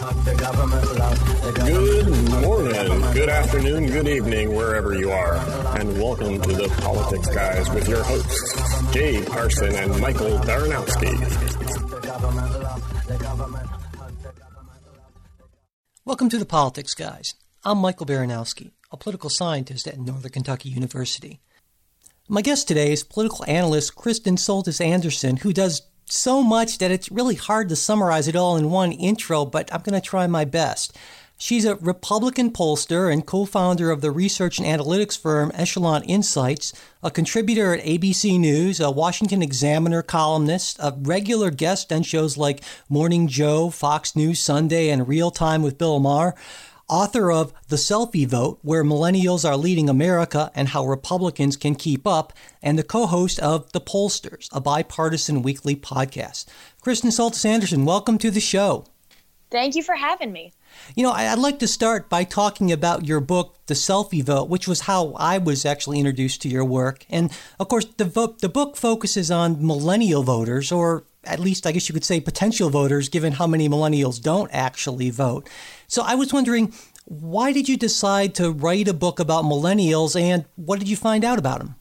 Good morning, good afternoon, good evening, wherever you are, and welcome to the Politics Guys with your hosts, Jay Parson and Michael Baranowski. Welcome to the Politics Guys. I'm Michael Baranowski, a political scientist at Northern Kentucky University. My guest today is political analyst Kristen Soltis Anderson, who does so much that it's really hard to summarize it all in one intro, but I'm going to try my best. She's a Republican pollster and co founder of the research and analytics firm Echelon Insights, a contributor at ABC News, a Washington Examiner columnist, a regular guest on shows like Morning Joe, Fox News Sunday, and Real Time with Bill Maher author of The Selfie Vote Where Millennials Are Leading America and How Republicans Can Keep Up, and the co host of The Pollsters, a bipartisan weekly podcast. Kristen Soltis Anderson, welcome to the show. Thank you for having me. You know, I'd like to start by talking about your book, The Selfie Vote, which was how I was actually introduced to your work. And of course, the, vo- the book focuses on millennial voters, or at least I guess you could say potential voters, given how many millennials don't actually vote. So I was wondering, why did you decide to write a book about millennials and what did you find out about them?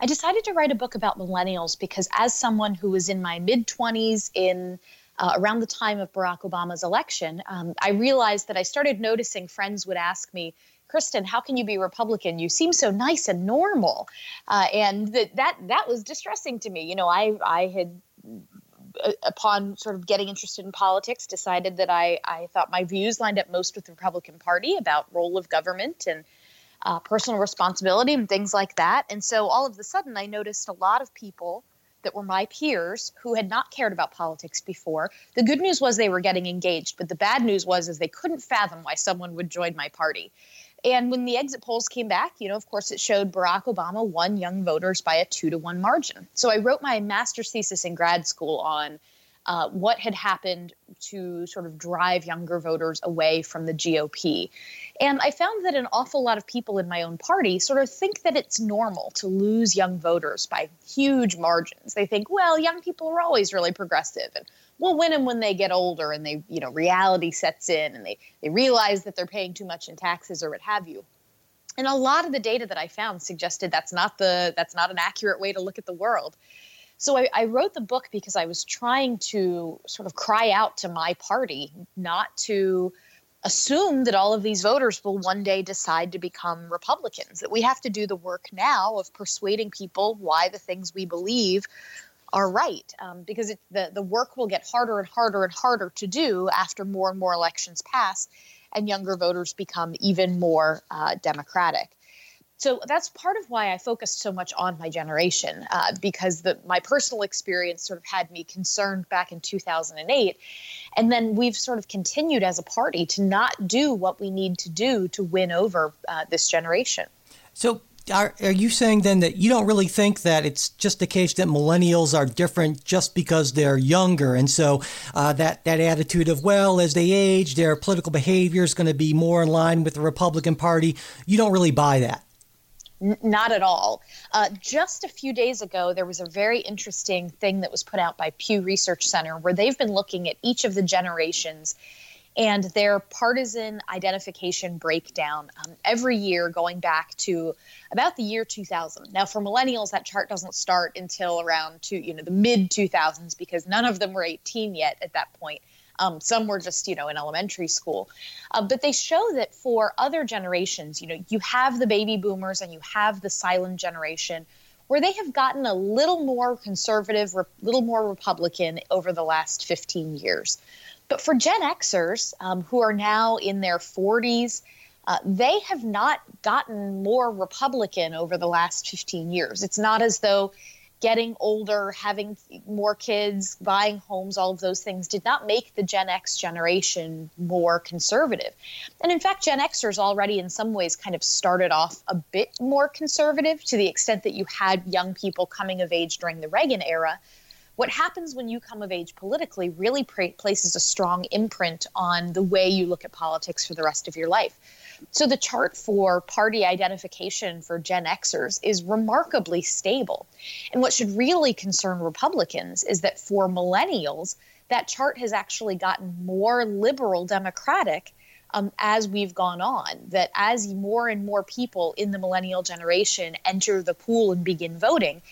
I decided to write a book about millennials because, as someone who was in my mid 20s in uh, around the time of Barack Obama's election, um, I realized that I started noticing friends would ask me, Kristen, how can you be Republican? You seem so nice and normal, uh, and that that that was distressing to me. You know, I I had upon sort of getting interested in politics, decided that I, I thought my views lined up most with the Republican Party about role of government and uh, personal responsibility and things like that. And so all of a sudden, I noticed a lot of people that were my peers who had not cared about politics before. The good news was they were getting engaged, but the bad news was is they couldn't fathom why someone would join my party. And when the exit polls came back, you know, of course, it showed Barack Obama won young voters by a two to one margin. So I wrote my master's thesis in grad school on uh, what had happened to sort of drive younger voters away from the GOP. And I found that an awful lot of people in my own party sort of think that it's normal to lose young voters by huge margins. They think, well, young people are always really progressive and we'll win them when they get older and they, you know, reality sets in and they, they realize that they're paying too much in taxes or what have you. And a lot of the data that I found suggested that's not the that's not an accurate way to look at the world. So I, I wrote the book because I was trying to sort of cry out to my party not to assume that all of these voters will one day decide to become Republicans, that we have to do the work now of persuading people why the things we believe are right um, because it, the, the work will get harder and harder and harder to do after more and more elections pass and younger voters become even more uh, democratic so that's part of why I focused so much on my generation, uh, because the, my personal experience sort of had me concerned back in 2008. And then we've sort of continued as a party to not do what we need to do to win over uh, this generation. So, are, are you saying then that you don't really think that it's just the case that millennials are different just because they're younger, and so uh, that that attitude of well, as they age, their political behavior is going to be more in line with the Republican Party? You don't really buy that. N- not at all. Uh, just a few days ago, there was a very interesting thing that was put out by Pew Research Center where they've been looking at each of the generations and their partisan identification breakdown um, every year going back to about the year 2000 now for millennials that chart doesn't start until around to you know the mid 2000s because none of them were 18 yet at that point um, some were just you know in elementary school uh, but they show that for other generations you know you have the baby boomers and you have the silent generation where they have gotten a little more conservative a little more republican over the last 15 years but for Gen Xers um, who are now in their 40s, uh, they have not gotten more Republican over the last 15 years. It's not as though getting older, having more kids, buying homes, all of those things did not make the Gen X generation more conservative. And in fact, Gen Xers already, in some ways, kind of started off a bit more conservative to the extent that you had young people coming of age during the Reagan era what happens when you come of age politically really places a strong imprint on the way you look at politics for the rest of your life. So the chart for party identification for Gen Xers is remarkably stable. And what should really concern Republicans is that for millennials, that chart has actually gotten more liberal Democratic um, as we've gone on. That as more and more people in the millennial generation enter the pool and begin voting,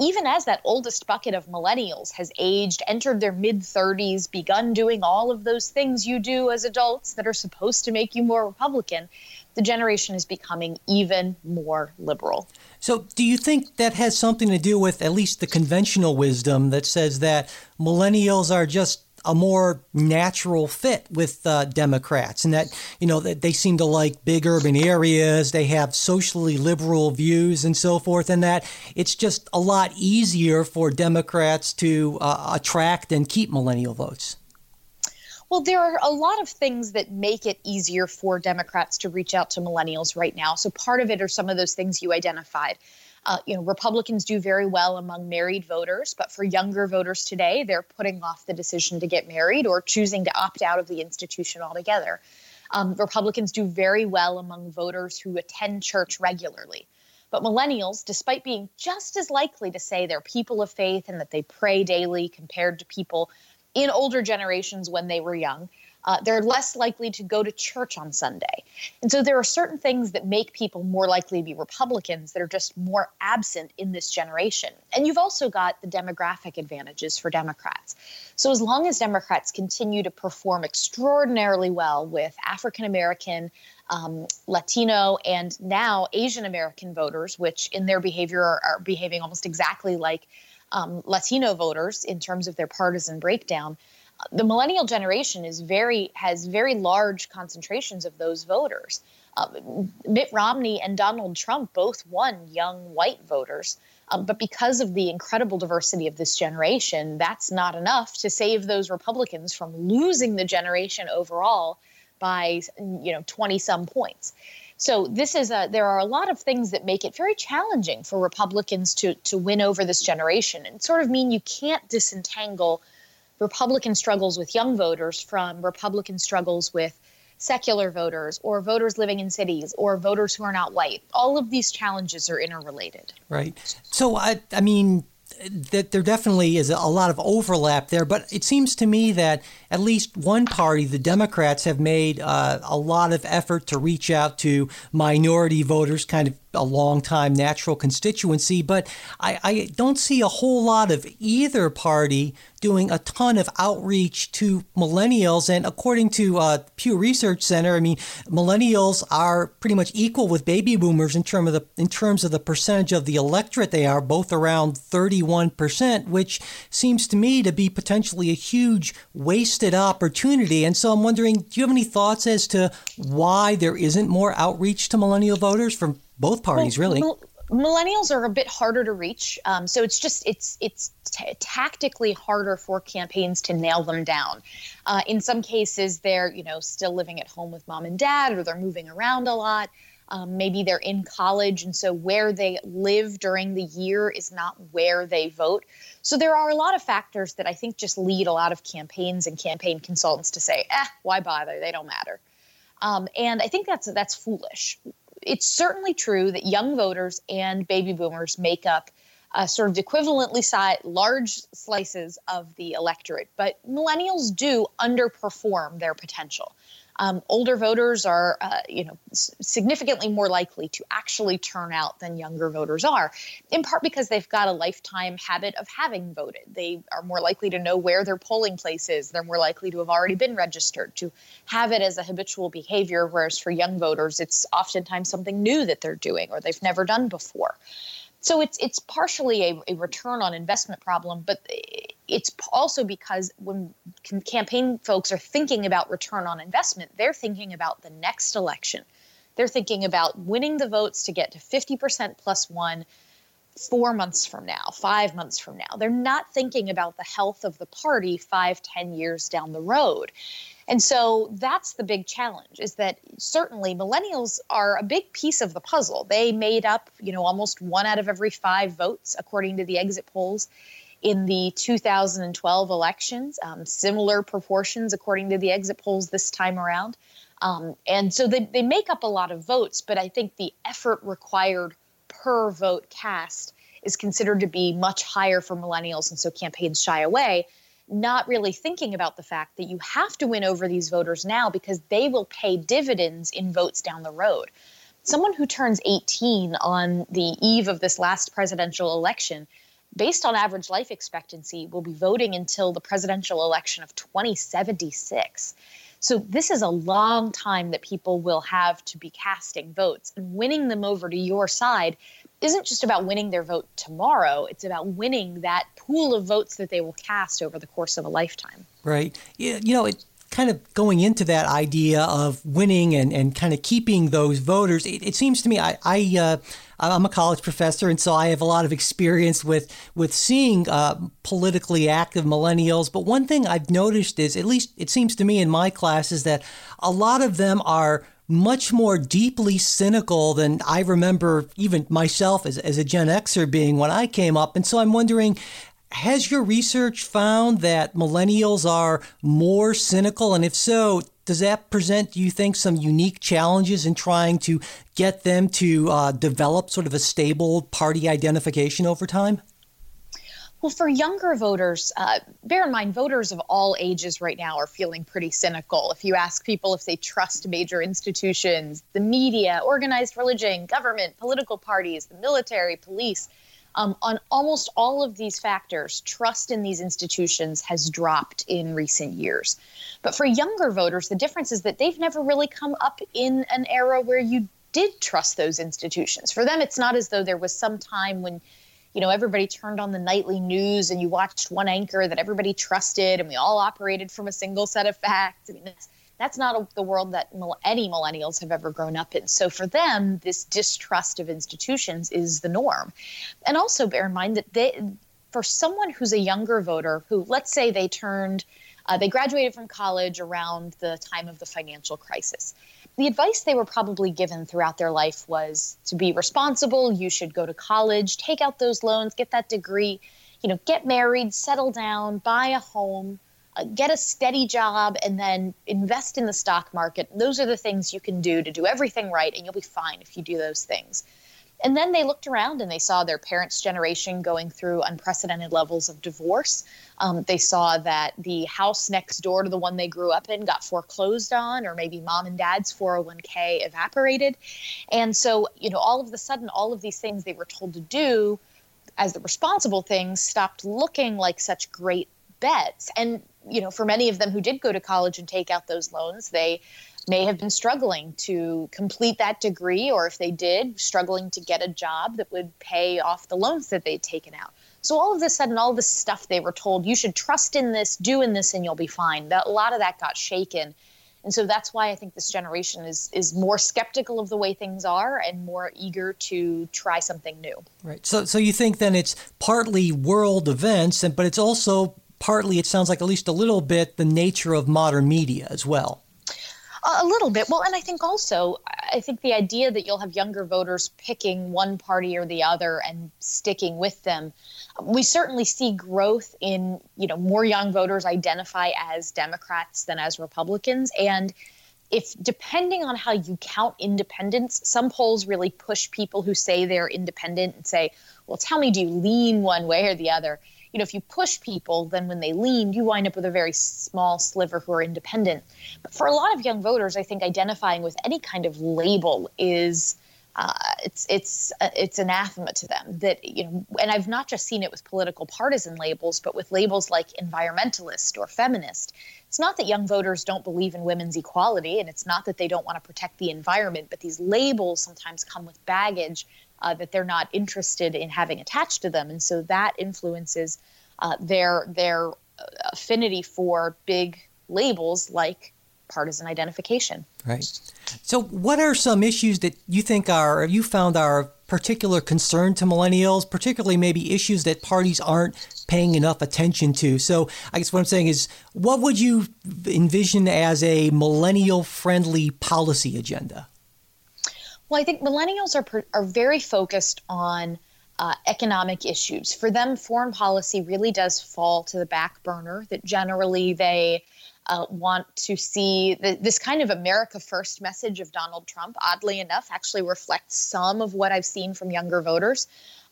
even as that oldest bucket of millennials has aged, entered their mid 30s, begun doing all of those things you do as adults that are supposed to make you more Republican, the generation is becoming even more liberal. So, do you think that has something to do with at least the conventional wisdom that says that millennials are just a more natural fit with uh, Democrats, and that you know that they seem to like big urban areas. They have socially liberal views and so forth, and that it's just a lot easier for Democrats to uh, attract and keep millennial votes. Well, there are a lot of things that make it easier for Democrats to reach out to millennials right now. So part of it are some of those things you identified. Uh, you know, Republicans do very well among married voters, but for younger voters today, they're putting off the decision to get married or choosing to opt out of the institution altogether. Um, Republicans do very well among voters who attend church regularly. But millennials, despite being just as likely to say they're people of faith and that they pray daily compared to people in older generations when they were young, uh, they're less likely to go to church on Sunday. And so there are certain things that make people more likely to be Republicans that are just more absent in this generation. And you've also got the demographic advantages for Democrats. So as long as Democrats continue to perform extraordinarily well with African American, um, Latino, and now Asian American voters, which in their behavior are, are behaving almost exactly like um, Latino voters in terms of their partisan breakdown the millennial generation is very has very large concentrations of those voters. Uh, Mitt Romney and Donald Trump both won young white voters, um, but because of the incredible diversity of this generation, that's not enough to save those Republicans from losing the generation overall by you know 20 some points. So this is a there are a lot of things that make it very challenging for Republicans to to win over this generation and sort of mean you can't disentangle Republican struggles with young voters from Republican struggles with secular voters or voters living in cities or voters who are not white. All of these challenges are interrelated. Right. So I I mean that there definitely is a lot of overlap there, but it seems to me that at least one party, the Democrats, have made uh, a lot of effort to reach out to minority voters, kind of a long time natural constituency, but I, I, don't see a whole lot of either party doing a ton of outreach to millennials. And according to uh, Pew Research Center, I mean, millennials are pretty much equal with baby boomers in terms of the in terms of the percentage of the electorate. They are both around 31 percent, which seems to me to be potentially a huge wasted opportunity. And so I'm wondering, do you have any thoughts as to why there isn't more outreach to millennial voters from both parties, well, really. millennials are a bit harder to reach, um, so it's just it's it's t- tactically harder for campaigns to nail them down. Uh, in some cases, they're you know still living at home with mom and dad, or they're moving around a lot. Um, maybe they're in college, and so where they live during the year is not where they vote. So there are a lot of factors that I think just lead a lot of campaigns and campaign consultants to say, "Eh, why bother? They don't matter." Um, and I think that's that's foolish it's certainly true that young voters and baby boomers make up uh, sort of equivalently size, large slices of the electorate, but millennials do underperform their potential um, older voters are, uh, you know, significantly more likely to actually turn out than younger voters are, in part because they've got a lifetime habit of having voted. They are more likely to know where their polling place is. They're more likely to have already been registered, to have it as a habitual behavior. Whereas for young voters, it's oftentimes something new that they're doing or they've never done before. So it's it's partially a, a return on investment problem, but it's also because when campaign folks are thinking about return on investment, they're thinking about the next election. They're thinking about winning the votes to get to 50% plus one four months from now, five months from now. They're not thinking about the health of the party five, ten years down the road. And so that's the big challenge is that certainly millennials are a big piece of the puzzle. They made up, you know, almost one out of every five votes according to the exit polls in the 2012 elections, um, similar proportions according to the exit polls this time around. Um, and so they, they make up a lot of votes, but I think the effort required per vote cast is considered to be much higher for millennials. And so campaigns shy away not really thinking about the fact that you have to win over these voters now because they will pay dividends in votes down the road. Someone who turns 18 on the eve of this last presidential election, based on average life expectancy, will be voting until the presidential election of 2076. So, this is a long time that people will have to be casting votes, and winning them over to your side isn't just about winning their vote tomorrow, it's about winning that pool of votes that they will cast over the course of a lifetime. Right. You know, it kind of going into that idea of winning and, and kind of keeping those voters, it, it seems to me I, I uh, I'm a college professor, and so I have a lot of experience with with seeing uh, politically active millennials. But one thing I've noticed is, at least it seems to me in my classes, that a lot of them are much more deeply cynical than I remember even myself as, as a Gen Xer being when I came up. And so I'm wondering, has your research found that millennials are more cynical? And if so, does that present, do you think, some unique challenges in trying to get them to uh, develop sort of a stable party identification over time? Well, for younger voters, uh, bear in mind, voters of all ages right now are feeling pretty cynical. If you ask people if they trust major institutions, the media, organized religion, government, political parties, the military, police, um, on almost all of these factors, trust in these institutions has dropped in recent years. But for younger voters, the difference is that they've never really come up in an era where you did trust those institutions. For them, it's not as though there was some time when you know, everybody turned on the nightly news and you watched one anchor that everybody trusted and we all operated from a single set of facts. I mean, that's, not a, the world that any millennials have ever grown up in. So for them, this distrust of institutions is the norm. And also bear in mind that they, for someone who's a younger voter who, let's say they turned, uh, they graduated from college around the time of the financial crisis the advice they were probably given throughout their life was to be responsible. You should go to college, take out those loans, get that degree, you know, get married, settle down, buy a home, get a steady job, and then invest in the stock market. Those are the things you can do to do everything right, and you'll be fine if you do those things. And then they looked around and they saw their parents' generation going through unprecedented levels of divorce. Um, they saw that the house next door to the one they grew up in got foreclosed on, or maybe mom and dad's 401k evaporated. And so, you know, all of a sudden, all of these things they were told to do as the responsible things stopped looking like such great bets. And, you know, for many of them who did go to college and take out those loans, they may have been struggling to complete that degree, or if they did, struggling to get a job that would pay off the loans that they'd taken out. So all of a sudden, all this stuff they were told, you should trust in this, do in this, and you'll be fine. That a lot of that got shaken. And so that's why I think this generation is is more skeptical of the way things are and more eager to try something new. Right. So so you think then it's partly world events, and but it's also partly it sounds like at least a little bit the nature of modern media as well. A little bit. Well, and I think also, I think the idea that you'll have younger voters picking one party or the other and sticking with them, we certainly see growth in, you know, more young voters identify as Democrats than as Republicans. And if depending on how you count independents, some polls really push people who say they're independent and say, well, tell me, do you lean one way or the other? You know, if you push people, then when they lean, you wind up with a very small sliver who are independent. But for a lot of young voters, I think identifying with any kind of label is uh, it's it's uh, it's anathema to them that you know and i've not just seen it with political partisan labels but with labels like environmentalist or feminist it's not that young voters don't believe in women's equality and it's not that they don't want to protect the environment but these labels sometimes come with baggage uh, that they're not interested in having attached to them, and so that influences uh, their their affinity for big labels like partisan identification. Right. So, what are some issues that you think are you found are particular concern to millennials, particularly maybe issues that parties aren't paying enough attention to? So, I guess what I'm saying is, what would you envision as a millennial friendly policy agenda? Well, I think millennials are are very focused on uh, economic issues. For them, foreign policy really does fall to the back burner. That generally they uh, want to see the, this kind of America First message of Donald Trump. Oddly enough, actually reflects some of what I've seen from younger voters.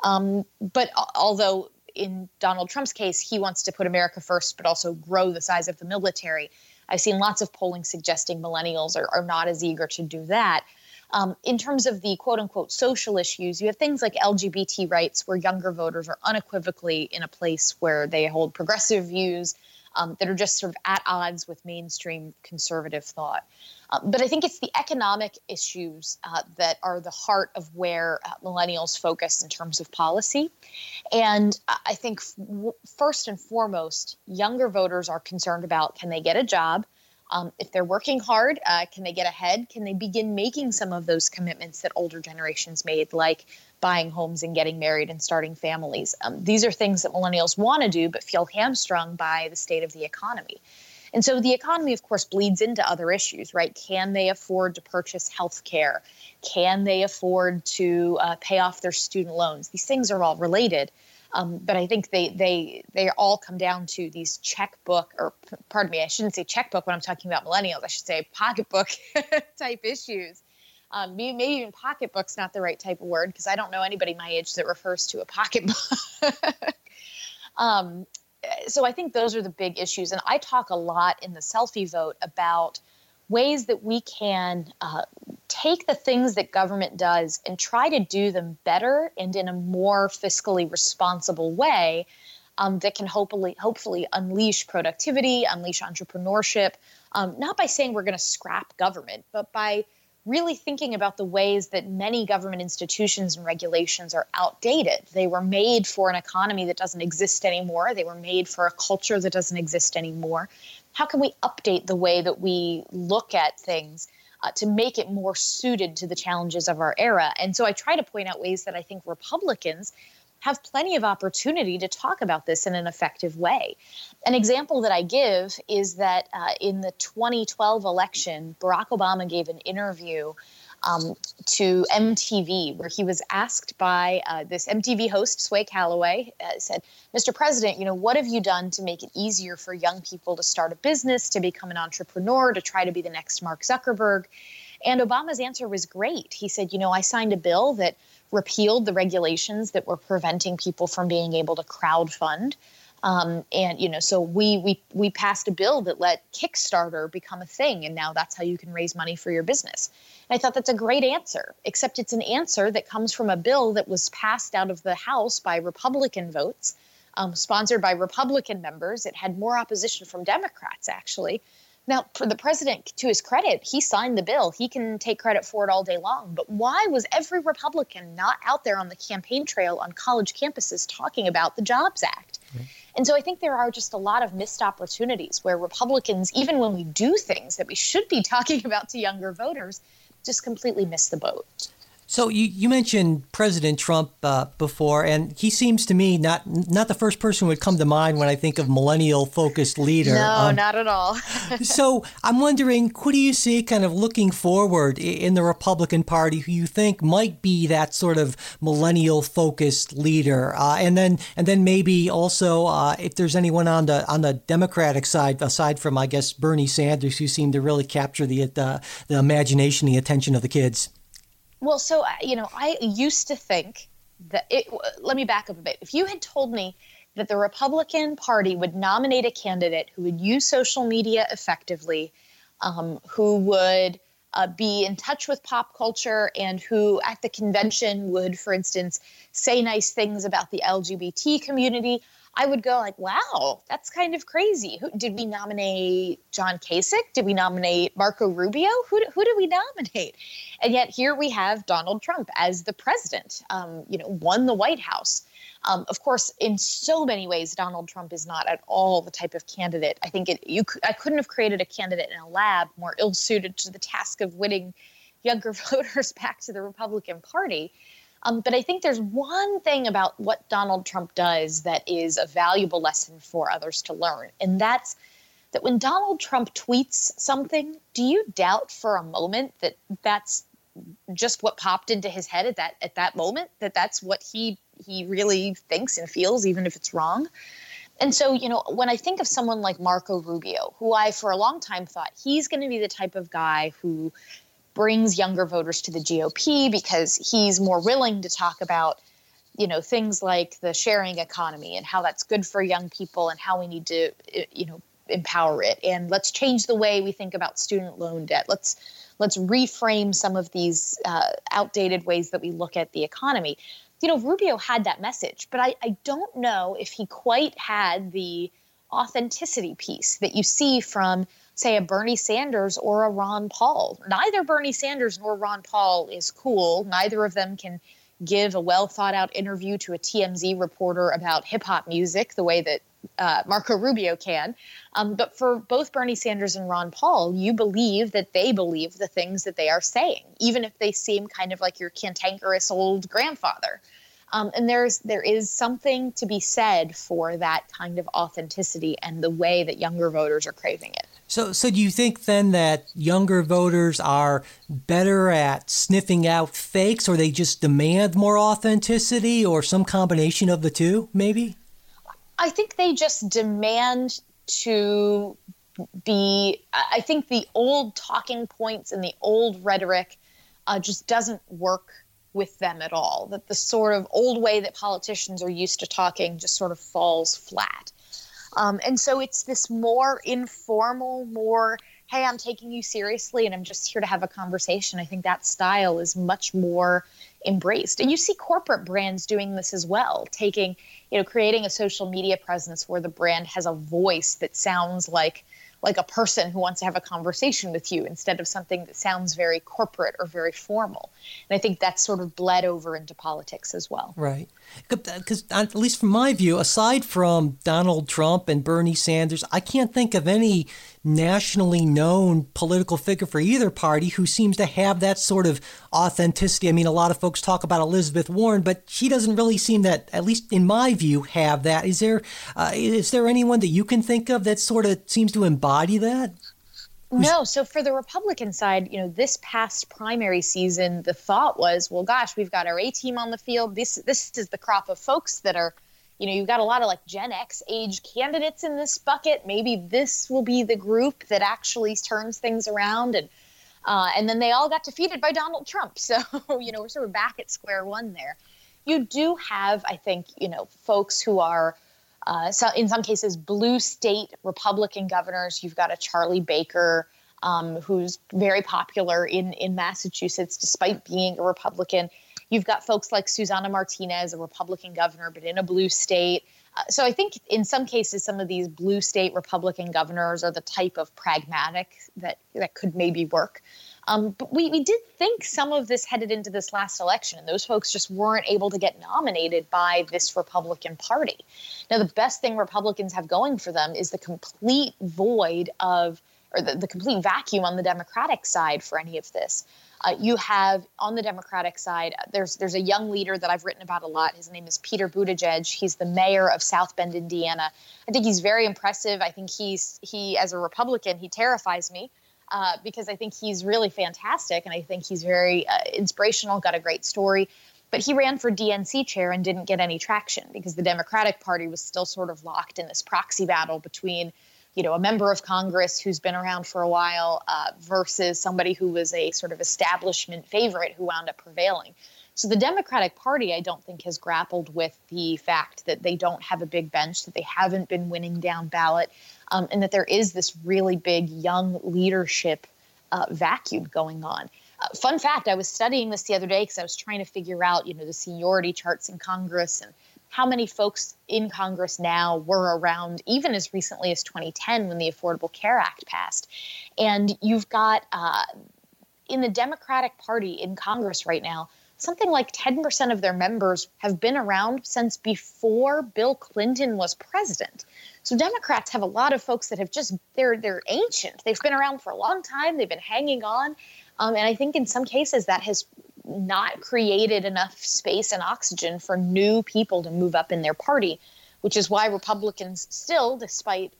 Um, but although in Donald Trump's case, he wants to put America first, but also grow the size of the military. I've seen lots of polling suggesting millennials are, are not as eager to do that. Um, in terms of the quote unquote social issues, you have things like LGBT rights, where younger voters are unequivocally in a place where they hold progressive views um, that are just sort of at odds with mainstream conservative thought. Uh, but I think it's the economic issues uh, that are the heart of where uh, millennials focus in terms of policy. And I think, f- first and foremost, younger voters are concerned about can they get a job? Um, if they're working hard, uh, can they get ahead? Can they begin making some of those commitments that older generations made, like buying homes and getting married and starting families? Um, these are things that millennials want to do, but feel hamstrung by the state of the economy. And so the economy, of course, bleeds into other issues, right? Can they afford to purchase health care? Can they afford to uh, pay off their student loans? These things are all related. Um, but I think they they they all come down to these checkbook or pardon me, I shouldn't say checkbook when I'm talking about millennials. I should say pocketbook type issues. Um, maybe, even pocketbook's not the right type of word because I don't know anybody my age that refers to a pocketbook. um, so I think those are the big issues, and I talk a lot in the selfie vote about ways that we can uh, take the things that government does and try to do them better and in a more fiscally responsible way um, that can hopefully hopefully unleash productivity, unleash entrepreneurship. Um, not by saying we're going to scrap government, but by really thinking about the ways that many government institutions and regulations are outdated. They were made for an economy that doesn't exist anymore. They were made for a culture that doesn't exist anymore how can we update the way that we look at things uh, to make it more suited to the challenges of our era? And so I try to point out ways that I think Republicans have plenty of opportunity to talk about this in an effective way. An example that I give is that uh, in the 2012 election, Barack Obama gave an interview um, to MTV, where he was asked by uh, this MTV host, Sway Calloway, uh, said, Mr. President, you know, what have you done to make it easier for young people to start a business, to become an entrepreneur, to try to be the next Mark Zuckerberg? And Obama's answer was great. He said, you know, I signed a bill that repealed the regulations that were preventing people from being able to crowdfund. Um, and you know, so we we we passed a bill that let Kickstarter become a thing, and now that's how you can raise money for your business. And I thought that's a great answer, except it's an answer that comes from a bill that was passed out of the House by Republican votes, um, sponsored by Republican members. It had more opposition from Democrats actually. Now, for the president, to his credit, he signed the bill. He can take credit for it all day long. But why was every Republican not out there on the campaign trail on college campuses talking about the Jobs Act? Mm-hmm. And so I think there are just a lot of missed opportunities where Republicans, even when we do things that we should be talking about to younger voters, just completely miss the boat. So you, you mentioned President Trump uh, before, and he seems to me not not the first person who would come to mind when I think of millennial focused leader. No, um, not at all. so I'm wondering, who do you see kind of looking forward in the Republican Party who you think might be that sort of millennial focused leader, uh, and then and then maybe also uh, if there's anyone on the on the Democratic side aside from I guess Bernie Sanders who seemed to really capture the the, the imagination, the attention of the kids. Well, so, uh, you know, I used to think that it, let me back up a bit. If you had told me that the Republican Party would nominate a candidate who would use social media effectively, um, who would uh, be in touch with pop culture, and who at the convention would, for instance, say nice things about the LGBT community, I would go like, wow, that's kind of crazy. Who, did we nominate John Kasich? Did we nominate Marco Rubio? Who, who did we nominate? And yet here we have Donald Trump as the president, um, you know, won the White House. Um, of course, in so many ways, Donald Trump is not at all the type of candidate. I think it, you, I couldn't have created a candidate in a lab more ill-suited to the task of winning younger voters back to the Republican Party. Um, but I think there's one thing about what Donald Trump does that is a valuable lesson for others to learn, and that's that when Donald Trump tweets something, do you doubt for a moment that that's just what popped into his head at that at that moment? That that's what he he really thinks and feels, even if it's wrong. And so, you know, when I think of someone like Marco Rubio, who I for a long time thought he's going to be the type of guy who brings younger voters to the GOP because he's more willing to talk about you know things like the sharing economy and how that's good for young people and how we need to you know empower it. And let's change the way we think about student loan debt. Let's let's reframe some of these uh, outdated ways that we look at the economy. You know rubio had that message but I, I don't know if he quite had the authenticity piece that you see from say a bernie sanders or a ron paul neither bernie sanders nor ron paul is cool neither of them can give a well thought out interview to a TMZ reporter about hip hop music the way that uh, Marco Rubio can. Um, but for both Bernie Sanders and Ron Paul, you believe that they believe the things that they are saying, even if they seem kind of like your cantankerous old grandfather. Um, and there's there is something to be said for that kind of authenticity and the way that younger voters are craving it. So, so do you think then that younger voters are better at sniffing out fakes, or they just demand more authenticity, or some combination of the two, maybe? I think they just demand to be. I think the old talking points and the old rhetoric uh, just doesn't work with them at all. That the sort of old way that politicians are used to talking just sort of falls flat. Um, and so it's this more informal, more, hey, I'm taking you seriously and I'm just here to have a conversation. I think that style is much more embraced. And you see corporate brands doing this as well, taking, you know, creating a social media presence where the brand has a voice that sounds like like a person who wants to have a conversation with you instead of something that sounds very corporate or very formal. And I think that's sort of bled over into politics as well. Right. Because, uh, uh, at least from my view, aside from Donald Trump and Bernie Sanders, I can't think of any nationally known political figure for either party who seems to have that sort of authenticity. I mean, a lot of folks talk about Elizabeth Warren, but she doesn't really seem that, at least in my view, have that. Is there uh, is there anyone that you can think of that sort of seems to embody that? No, so for the Republican side, you know, this past primary season, the thought was, well, gosh, we've got our A team on the field. This this is the crop of folks that are you know, you've got a lot of like Gen X age candidates in this bucket. Maybe this will be the group that actually turns things around. And uh, and then they all got defeated by Donald Trump. So, you know, we're sort of back at square one there. You do have, I think, you know, folks who are, uh, so in some cases, blue state Republican governors. You've got a Charlie Baker, um, who's very popular in, in Massachusetts, despite being a Republican. You've got folks like Susana Martinez, a Republican governor, but in a blue state. Uh, so I think in some cases, some of these blue state Republican governors are the type of pragmatic that that could maybe work. Um, but we, we did think some of this headed into this last election, and those folks just weren't able to get nominated by this Republican Party. Now, the best thing Republicans have going for them is the complete void of, or the, the complete vacuum on the Democratic side for any of this. Uh, you have on the Democratic side, there's there's a young leader that I've written about a lot. His name is Peter Buttigieg. He's the mayor of South Bend, Indiana. I think he's very impressive. I think he's he as a Republican he terrifies me. Uh, because I think he's really fantastic and I think he's very uh, inspirational, got a great story. But he ran for DNC chair and didn't get any traction because the Democratic Party was still sort of locked in this proxy battle between you know, a member of Congress who's been around for a while uh, versus somebody who was a sort of establishment favorite who wound up prevailing. So the Democratic Party, I don't think, has grappled with the fact that they don't have a big bench, that they haven't been winning down ballot, um, and that there is this really big young leadership uh, vacuum going on. Uh, fun fact: I was studying this the other day because I was trying to figure out, you know, the seniority charts in Congress and how many folks in Congress now were around even as recently as 2010 when the Affordable Care Act passed. And you've got uh, in the Democratic Party in Congress right now, something like 10% of their members have been around since before Bill Clinton was president. So Democrats have a lot of folks that have just they're they're ancient. They've been around for a long time. They've been hanging on, um, and I think in some cases that has not created enough space and oxygen for new people to move up in their party, which is why Republicans still, despite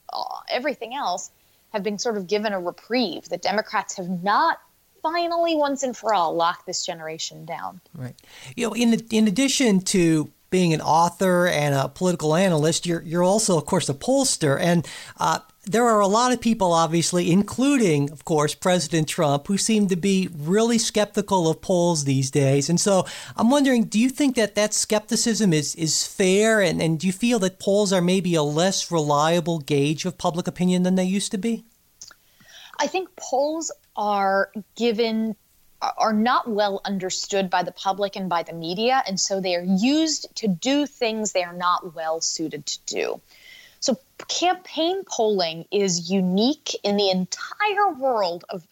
everything else, have been sort of given a reprieve. The Democrats have not finally, once and for all, locked this generation down. Right. You know, in in addition to being an author and a political analyst, you're you're also, of course, a pollster. And uh, there are a lot of people, obviously, including, of course, President Trump, who seem to be really skeptical of polls these days. And so I'm wondering, do you think that that skepticism is, is fair? And, and do you feel that polls are maybe a less reliable gauge of public opinion than they used to be? I think polls are given are not well understood by the public and by the media, and so they are used to do things they are not well suited to do. Campaign polling is unique in the entire world of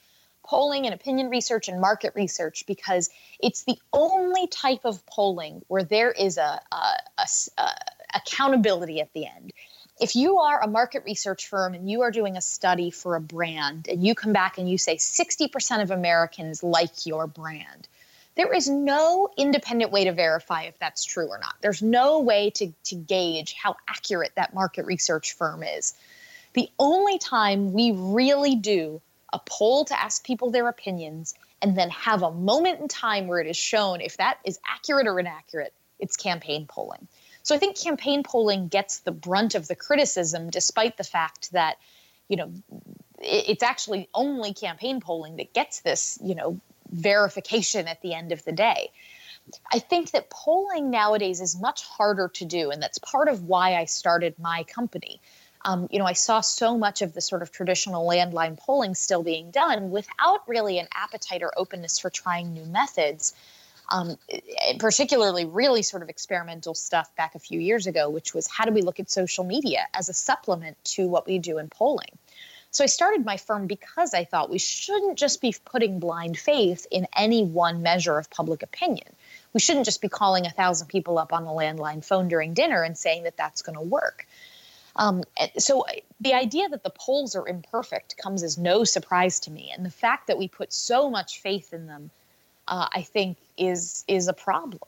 polling and opinion research and market research because it's the only type of polling where there is a, a, a, a accountability at the end. If you are a market research firm and you are doing a study for a brand and you come back and you say 60% of Americans like your brand, there is no independent way to verify if that's true or not. There's no way to, to gauge how accurate that market research firm is. The only time we really do a poll to ask people their opinions and then have a moment in time where it is shown if that is accurate or inaccurate, it's campaign polling. So I think campaign polling gets the brunt of the criticism, despite the fact that, you know, it's actually only campaign polling that gets this, you know, verification at the end of the day. I think that polling nowadays is much harder to do, and that's part of why I started my company. Um, you know, I saw so much of the sort of traditional landline polling still being done without really an appetite or openness for trying new methods um, particularly really sort of experimental stuff back a few years ago, which was how do we look at social media as a supplement to what we do in polling? So I started my firm because I thought we shouldn't just be putting blind faith in any one measure of public opinion. We shouldn't just be calling a thousand people up on a landline phone during dinner and saying that that's going to work. Um, so the idea that the polls are imperfect comes as no surprise to me, and the fact that we put so much faith in them uh, I think is is a problem.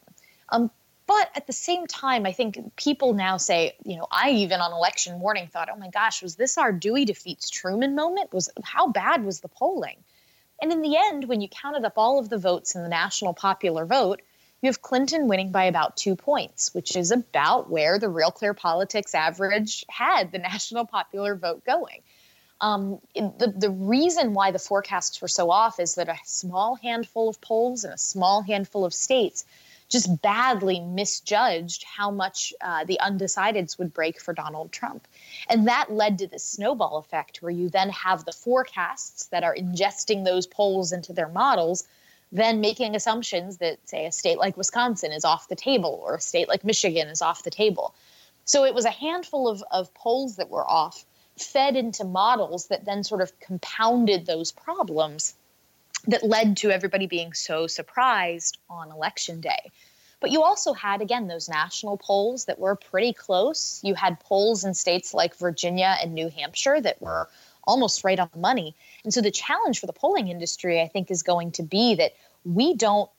Um, but at the same time, I think people now say, you know, I even on election morning thought, oh my gosh, was this our Dewey defeats Truman moment? Was how bad was the polling? And in the end, when you counted up all of the votes in the national popular vote, you have Clinton winning by about two points, which is about where the Real Clear Politics average had the national popular vote going. Um, the, the reason why the forecasts were so off is that a small handful of polls in a small handful of states just badly misjudged how much uh, the undecideds would break for Donald Trump. And that led to this snowball effect where you then have the forecasts that are ingesting those polls into their models, then making assumptions that, say, a state like Wisconsin is off the table or a state like Michigan is off the table. So it was a handful of, of polls that were off fed into models that then sort of compounded those problems that led to everybody being so surprised on election day. But you also had, again, those national polls that were pretty close. You had polls in states like Virginia and New Hampshire that were almost right on the money. And so the challenge for the polling industry, I think, is going to be that we don't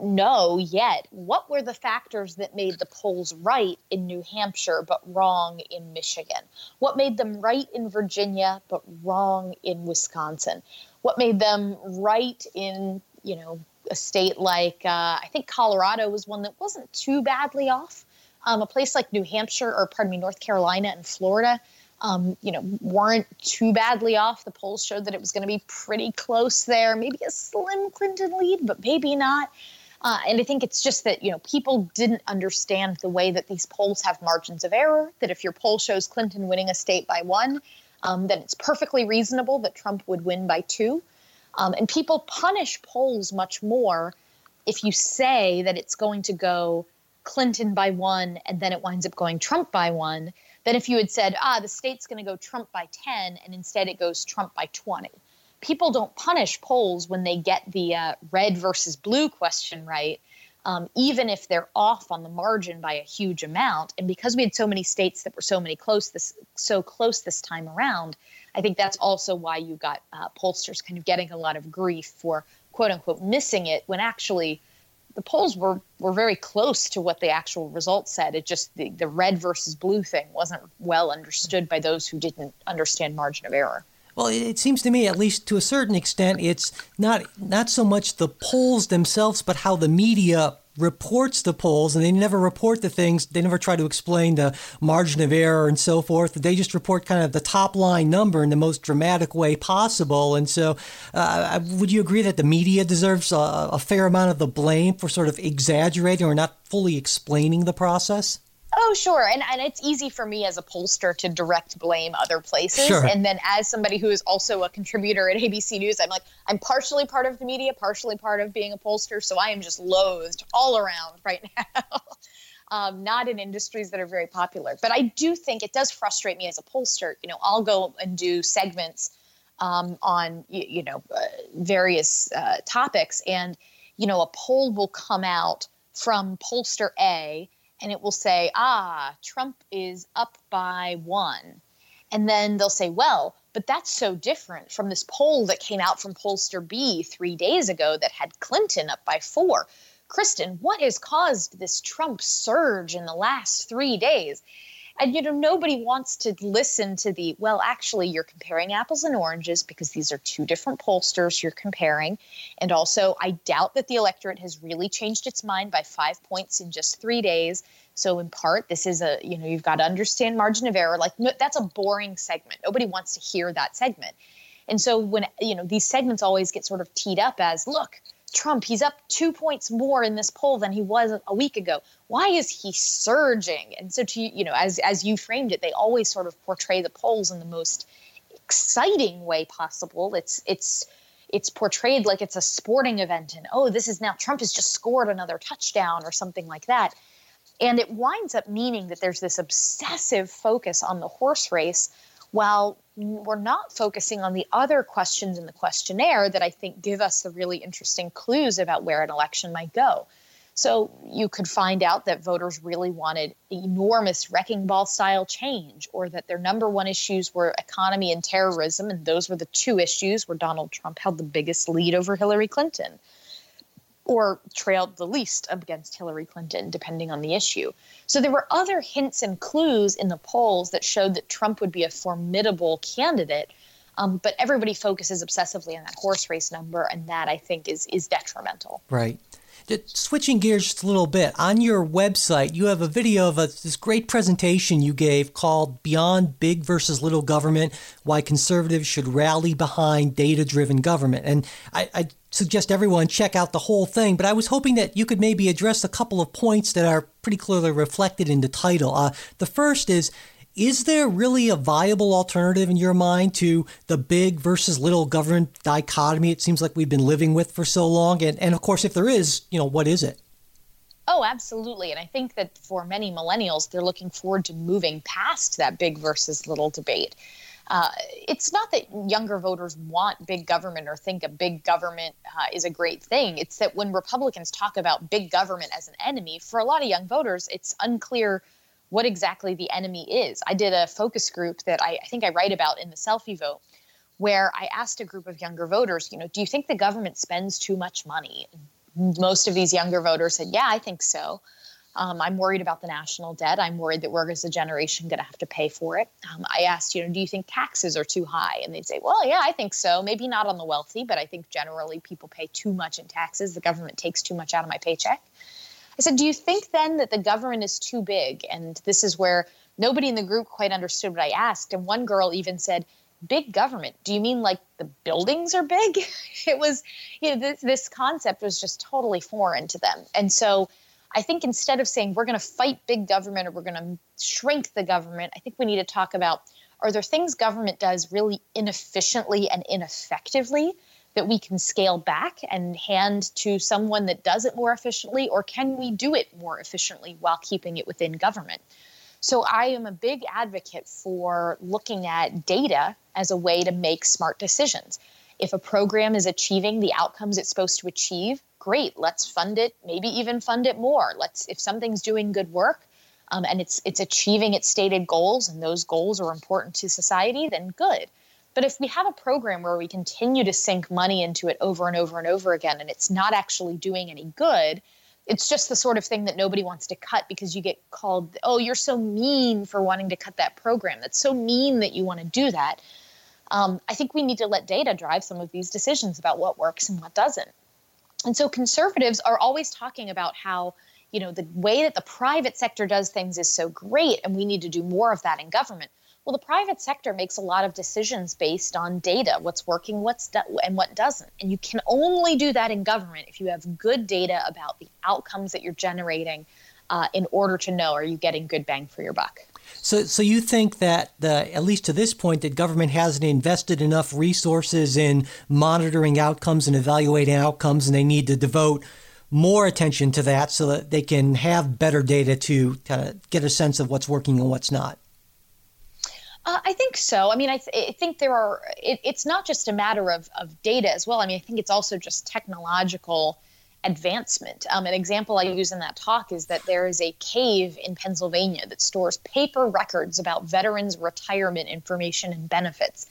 know yet what were the factors that made the polls right in New Hampshire but wrong in Michigan? What made them right in Virginia but wrong in Wisconsin? What made them right in, you know, a state like uh, I think Colorado was one that wasn't too badly off. Um, a place like New Hampshire or pardon me, North Carolina and Florida, um, you know, weren't too badly off. The polls showed that it was going to be pretty close there, maybe a slim Clinton lead, but maybe not. Uh, and I think it's just that you know people didn't understand the way that these polls have margins of error. That if your poll shows Clinton winning a state by one, um, then it's perfectly reasonable that Trump would win by two. Um, and people punish polls much more if you say that it's going to go Clinton by one and then it winds up going Trump by one than if you had said, ah, the state's going to go Trump by 10, and instead it goes Trump by 20. People don't punish polls when they get the uh, red versus blue question right, um, even if they're off on the margin by a huge amount. And because we had so many states that were so many close this so close this time around, I think that's also why you got uh, pollsters kind of getting a lot of grief for quote unquote missing it when actually the polls were were very close to what the actual results said. It just the, the red versus blue thing wasn't well understood by those who didn't understand margin of error. Well, it seems to me, at least to a certain extent, it's not not so much the polls themselves, but how the media reports the polls and they never report the things. They never try to explain the margin of error and so forth. They just report kind of the top line number in the most dramatic way possible. And so, uh, would you agree that the media deserves a, a fair amount of the blame for sort of exaggerating or not fully explaining the process? Oh, sure. And, and it's easy for me as a pollster to direct blame other places. Sure. And then as somebody who is also a contributor at ABC News, I'm like, I'm partially part of the media, partially part of being a pollster. So I am just loathed all around right now. um, not in industries that are very popular. But I do think it does frustrate me as a pollster. You know, I'll go and do segments um, on, you, you know, uh, various uh, topics. And, you know, a poll will come out from pollster A and it will say, ah, Trump is up by one. And then they'll say, well, but that's so different from this poll that came out from pollster B three days ago that had Clinton up by four. Kristen, what has caused this Trump surge in the last three days? And you know, nobody wants to listen to the, well, actually, you're comparing apples and oranges because these are two different pollsters you're comparing. And also, I doubt that the electorate has really changed its mind by five points in just three days. So, in part, this is a, you know, you've got to understand margin of error. Like, no, that's a boring segment. Nobody wants to hear that segment. And so, when, you know, these segments always get sort of teed up as, look, Trump, he's up two points more in this poll than he was a week ago. Why is he surging? And so, to you know, as as you framed it, they always sort of portray the polls in the most exciting way possible. It's it's it's portrayed like it's a sporting event, and oh, this is now Trump has just scored another touchdown or something like that. And it winds up meaning that there's this obsessive focus on the horse race while we're not focusing on the other questions in the questionnaire that I think give us the really interesting clues about where an election might go. So you could find out that voters really wanted enormous wrecking ball style change, or that their number one issues were economy and terrorism, and those were the two issues where Donald Trump held the biggest lead over Hillary Clinton or trailed the least against Hillary Clinton, depending on the issue. So there were other hints and clues in the polls that showed that Trump would be a formidable candidate. Um, but everybody focuses obsessively on that horse race number, and that I think is is detrimental. Right. Switching gears just a little bit, on your website, you have a video of a, this great presentation you gave called Beyond Big versus Little Government Why Conservatives Should Rally Behind Data Driven Government. And I, I suggest everyone check out the whole thing, but I was hoping that you could maybe address a couple of points that are pretty clearly reflected in the title. Uh, the first is is there really a viable alternative in your mind to the big versus little government dichotomy it seems like we've been living with for so long? And, and of course, if there is, you know, what is it? Oh, absolutely. And I think that for many millennials, they're looking forward to moving past that big versus little debate. Uh, it's not that younger voters want big government or think a big government uh, is a great thing. It's that when Republicans talk about big government as an enemy, for a lot of young voters, it's unclear what exactly the enemy is. I did a focus group that I, I think I write about in the selfie vote where I asked a group of younger voters, you know, do you think the government spends too much money? Most of these younger voters said, yeah, I think so. Um, I'm worried about the national debt. I'm worried that we're as a generation going to have to pay for it. Um, I asked, you know, do you think taxes are too high? And they'd say, well, yeah, I think so. Maybe not on the wealthy, but I think generally people pay too much in taxes. The government takes too much out of my paycheck. I said, Do you think then that the government is too big? And this is where nobody in the group quite understood what I asked. And one girl even said, Big government. Do you mean like the buildings are big? it was, you know, this, this concept was just totally foreign to them. And so I think instead of saying we're going to fight big government or we're going to shrink the government, I think we need to talk about are there things government does really inefficiently and ineffectively that we can scale back and hand to someone that does it more efficiently, or can we do it more efficiently while keeping it within government? So I am a big advocate for looking at data as a way to make smart decisions. If a program is achieving the outcomes it's supposed to achieve, great, let's fund it, maybe even fund it more. Let's if something's doing good work, um, and it's it's achieving its stated goals and those goals are important to society then good but if we have a program where we continue to sink money into it over and over and over again, and it's not actually doing any good, it's just the sort of thing that nobody wants to cut because you get called, oh, you're so mean for wanting to cut that program. That's so mean that you want to do that. Um, I think we need to let data drive some of these decisions about what works and what doesn't. And so conservatives are always talking about how, you know, the way that the private sector does things is so great and we need to do more of that in government. Well, the private sector makes a lot of decisions based on data, what's working, what's do- and what doesn't. And you can only do that in government if you have good data about the outcomes that you're generating uh, in order to know are you getting good bang for your buck. So, so you think that the, at least to this point, that government hasn't invested enough resources in monitoring outcomes and evaluating outcomes, and they need to devote more attention to that so that they can have better data to kind of get a sense of what's working and what's not. Uh, I think so. I mean, I, th- I think there are. It, it's not just a matter of of data as well. I mean, I think it's also just technological advancement. Um, an example I use in that talk is that there is a cave in Pennsylvania that stores paper records about veterans' retirement information and benefits.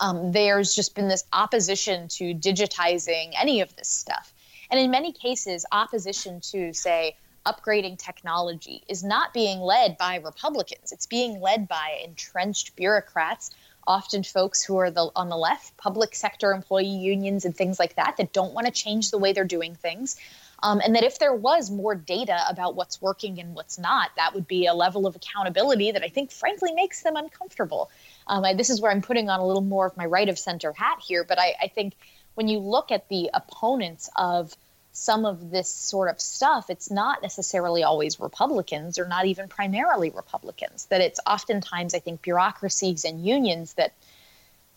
Um, there's just been this opposition to digitizing any of this stuff. And in many cases, opposition to, say, upgrading technology is not being led by Republicans. It's being led by entrenched bureaucrats, often folks who are the, on the left, public sector employee unions, and things like that, that don't want to change the way they're doing things. Um, and that if there was more data about what's working and what's not, that would be a level of accountability that I think, frankly, makes them uncomfortable. Um, I, this is where I'm putting on a little more of my right of center hat here, but I, I think when you look at the opponents of some of this sort of stuff, it's not necessarily always Republicans or not even primarily Republicans. That it's oftentimes, I think, bureaucracies and unions that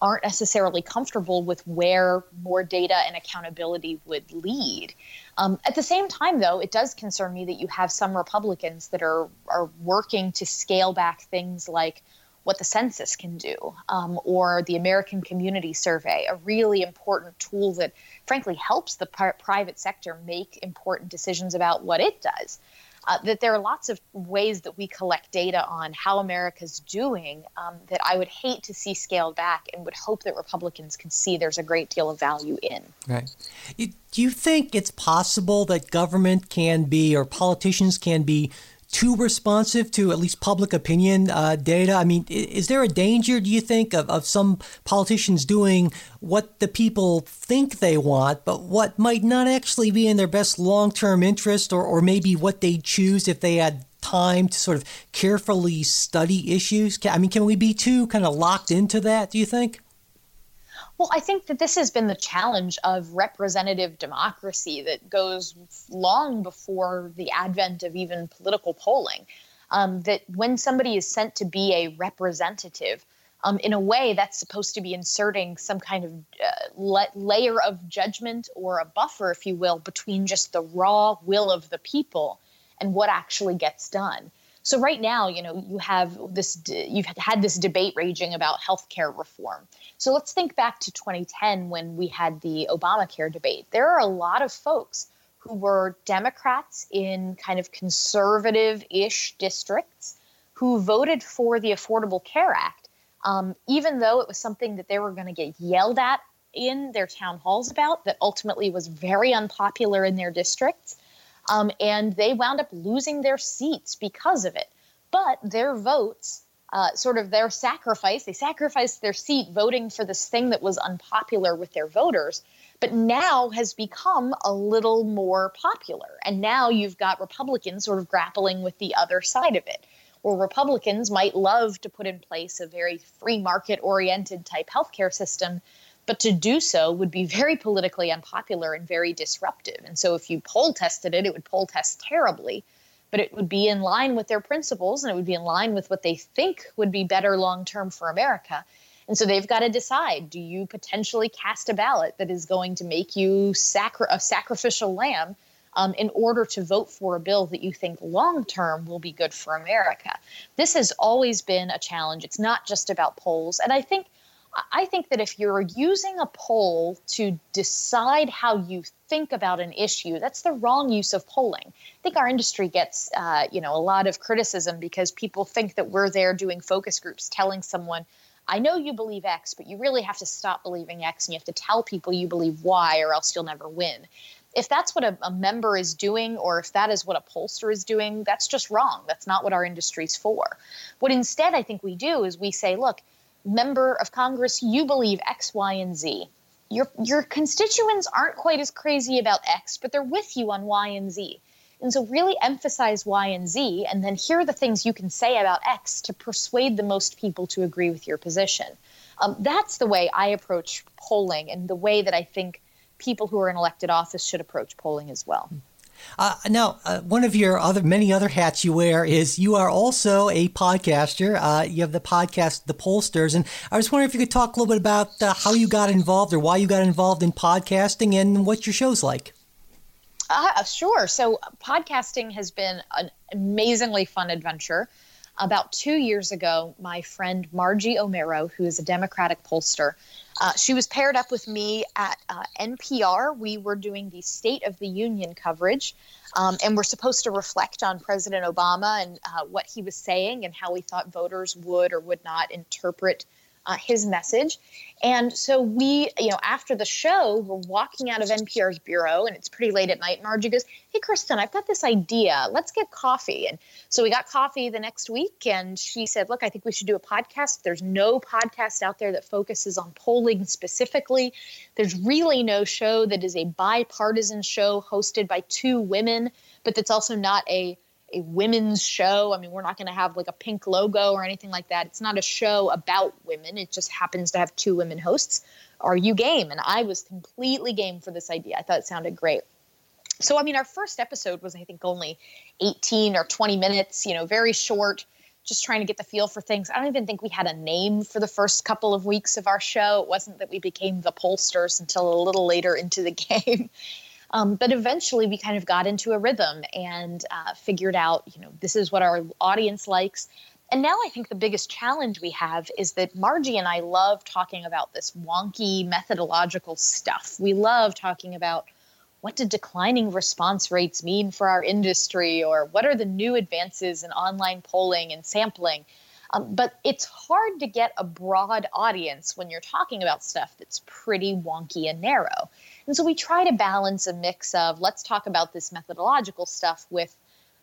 aren't necessarily comfortable with where more data and accountability would lead. Um, at the same time, though, it does concern me that you have some Republicans that are are working to scale back things like what the census can do um, or the American Community Survey, a really important tool that frankly helps the pri- private sector make important decisions about what it does. Uh, that there are lots of ways that we collect data on how America's doing um, that I would hate to see scaled back and would hope that Republicans can see there's a great deal of value in. Right. Do you think it's possible that government can be or politicians can be too responsive to at least public opinion uh, data? I mean, is there a danger, do you think, of, of some politicians doing what the people think they want, but what might not actually be in their best long term interest, or, or maybe what they choose if they had time to sort of carefully study issues? I mean, can we be too kind of locked into that, do you think? Well, I think that this has been the challenge of representative democracy that goes long before the advent of even political polling. Um, that when somebody is sent to be a representative, um, in a way that's supposed to be inserting some kind of uh, la- layer of judgment or a buffer, if you will, between just the raw will of the people and what actually gets done. So right now, you know, you have this, you've had this debate raging about healthcare reform. So let's think back to 2010 when we had the Obamacare debate. There are a lot of folks who were Democrats in kind of conservative ish districts who voted for the Affordable Care Act, um, even though it was something that they were going to get yelled at in their town halls about, that ultimately was very unpopular in their districts. Um, and they wound up losing their seats because of it. But their votes uh, sort of their sacrifice. They sacrificed their seat voting for this thing that was unpopular with their voters, but now has become a little more popular. And now you've got Republicans sort of grappling with the other side of it. Where Republicans might love to put in place a very free market oriented type healthcare system, but to do so would be very politically unpopular and very disruptive. And so if you poll tested it, it would poll test terribly but it would be in line with their principles and it would be in line with what they think would be better long term for America. And so they've got to decide do you potentially cast a ballot that is going to make you sacri- a sacrificial lamb um, in order to vote for a bill that you think long term will be good for America? This has always been a challenge. It's not just about polls. And I think I think that if you're using a poll to decide how you think about an issue, that's the wrong use of polling. I think our industry gets, uh, you know, a lot of criticism because people think that we're there doing focus groups, telling someone, "I know you believe X, but you really have to stop believing X, and you have to tell people you believe Y, or else you'll never win." If that's what a, a member is doing, or if that is what a pollster is doing, that's just wrong. That's not what our industry is for. What instead I think we do is we say, "Look." Member of Congress, you believe X, Y, and Z. your your constituents aren't quite as crazy about X, but they're with you on Y and Z. And so really emphasize Y and Z, and then here are the things you can say about X to persuade the most people to agree with your position. Um, that's the way I approach polling, and the way that I think people who are in elected office should approach polling as well. Uh, now, uh, one of your other many other hats you wear is you are also a podcaster. Uh, you have the podcast, The Pollsters, and I was wondering if you could talk a little bit about uh, how you got involved or why you got involved in podcasting and what your show's like. Uh, sure. So, podcasting has been an amazingly fun adventure. About two years ago, my friend Margie Omero, who is a Democratic pollster, uh, she was paired up with me at uh, NPR. We were doing the State of the Union coverage, um, and we're supposed to reflect on President Obama and uh, what he was saying and how we thought voters would or would not interpret uh, his message. And so we, you know, after the show, we're walking out of NPR's bureau and it's pretty late at night. Margie goes, Hey, Kristen, I've got this idea. Let's get coffee. And so we got coffee the next week. And she said, Look, I think we should do a podcast. There's no podcast out there that focuses on polling specifically. There's really no show that is a bipartisan show hosted by two women, but that's also not a a women's show. I mean, we're not going to have like a pink logo or anything like that. It's not a show about women. It just happens to have two women hosts. Are you game? And I was completely game for this idea. I thought it sounded great. So, I mean, our first episode was, I think, only 18 or 20 minutes, you know, very short, just trying to get the feel for things. I don't even think we had a name for the first couple of weeks of our show. It wasn't that we became the pollsters until a little later into the game. Um, but eventually we kind of got into a rhythm and uh, figured out, you know, this is what our audience likes. And now I think the biggest challenge we have is that Margie and I love talking about this wonky methodological stuff. We love talking about what do declining response rates mean for our industry or what are the new advances in online polling and sampling. Um, but it's hard to get a broad audience when you're talking about stuff that's pretty wonky and narrow. And so we try to balance a mix of let's talk about this methodological stuff with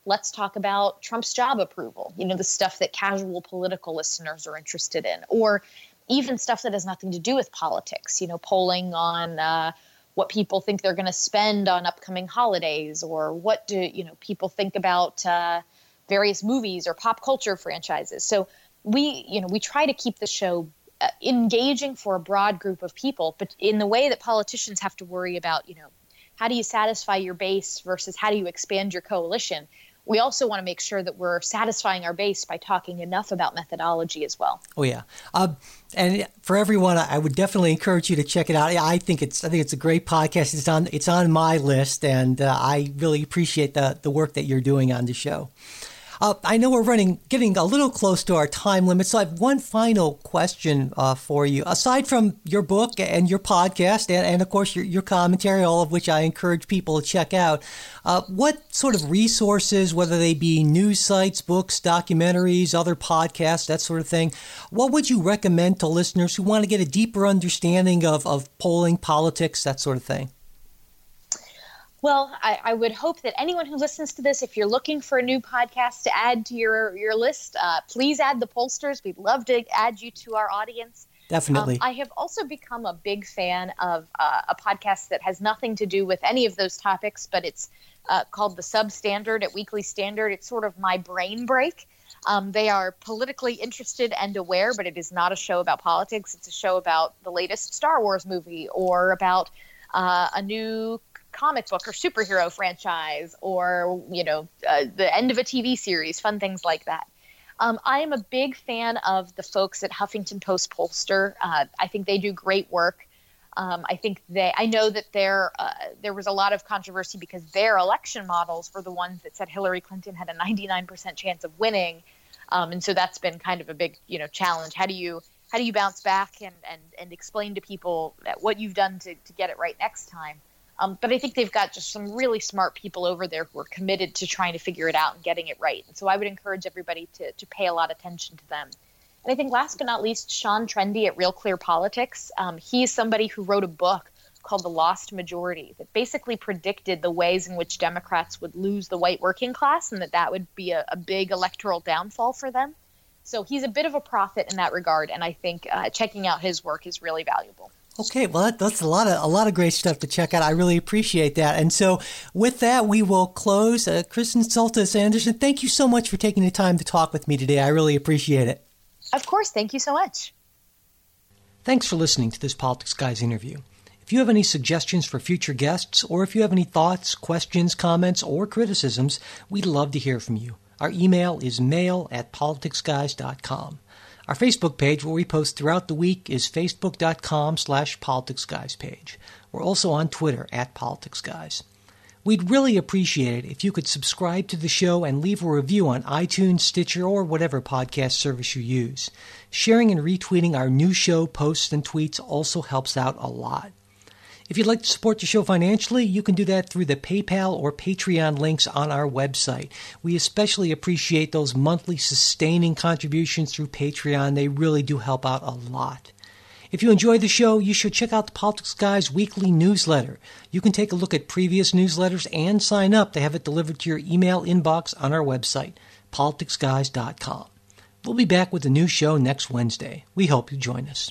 let's talk about Trump's job approval, you know, the stuff that casual political listeners are interested in, or even stuff that has nothing to do with politics, you know, polling on uh, what people think they're going to spend on upcoming holidays, or what do, you know, people think about uh, various movies or pop culture franchises. So we, you know, we try to keep the show uh, engaging for a broad group of people, but in the way that politicians have to worry about, you know, how do you satisfy your base versus how do you expand your coalition? We also want to make sure that we're satisfying our base by talking enough about methodology as well. Oh yeah, uh, and for everyone, I would definitely encourage you to check it out. I think it's I think it's a great podcast. It's on it's on my list, and uh, I really appreciate the the work that you're doing on the show. Uh, I know we're running, getting a little close to our time limit, so I have one final question uh, for you. Aside from your book and your podcast, and, and of course your, your commentary, all of which I encourage people to check out, uh, what sort of resources, whether they be news sites, books, documentaries, other podcasts, that sort of thing, what would you recommend to listeners who want to get a deeper understanding of, of polling, politics, that sort of thing? Well, I, I, would hope that anyone who listens to this, if you're looking for a new podcast to add to your your list, uh, please add the pollsters. We'd love to add you to our audience. Definitely. Um, I have also become a big fan of uh, a podcast that has nothing to do with any of those topics, but it's uh, called the Substandard at Weekly Standard. It's sort of my brain break. Um, they are politically interested and aware, but it is not a show about politics. It's a show about the latest Star Wars movie or about uh, a new comic book or superhero franchise or you know uh, the end of a TV series, fun things like that. Um, I am a big fan of the folks at Huffington Post Pollster. Uh, I think they do great work. Um, I think they. I know that there uh, there was a lot of controversy because their election models were the ones that said Hillary Clinton had a 99% chance of winning, um, and so that's been kind of a big you know challenge. How do you how do you bounce back and and, and explain to people what you've done to, to get it right next time? Um, but I think they've got just some really smart people over there who are committed to trying to figure it out and getting it right. And so I would encourage everybody to, to pay a lot of attention to them. And I think last but not least, Sean Trende at Real Clear Politics. Um, he's somebody who wrote a book called The Lost Majority that basically predicted the ways in which Democrats would lose the white working class and that that would be a, a big electoral downfall for them. So he's a bit of a prophet in that regard. And I think uh, checking out his work is really valuable. Okay, well that, that's a lot of a lot of great stuff to check out. I really appreciate that. And so, with that, we will close. Uh, Kristen Soltis Anderson, thank you so much for taking the time to talk with me today. I really appreciate it. Of course, thank you so much. Thanks for listening to this Politics Guys interview. If you have any suggestions for future guests, or if you have any thoughts, questions, comments, or criticisms, we'd love to hear from you. Our email is mail at politicsguys.com. Our Facebook page, where we post throughout the week, is facebook.com slash politicsguys page. We're also on Twitter at politicsguys. We'd really appreciate it if you could subscribe to the show and leave a review on iTunes, Stitcher, or whatever podcast service you use. Sharing and retweeting our new show posts and tweets also helps out a lot. If you'd like to support the show financially, you can do that through the PayPal or Patreon links on our website. We especially appreciate those monthly sustaining contributions through Patreon. They really do help out a lot. If you enjoy the show, you should check out the Politics Guys weekly newsletter. You can take a look at previous newsletters and sign up to have it delivered to your email inbox on our website, politicsguys.com. We'll be back with a new show next Wednesday. We hope you join us.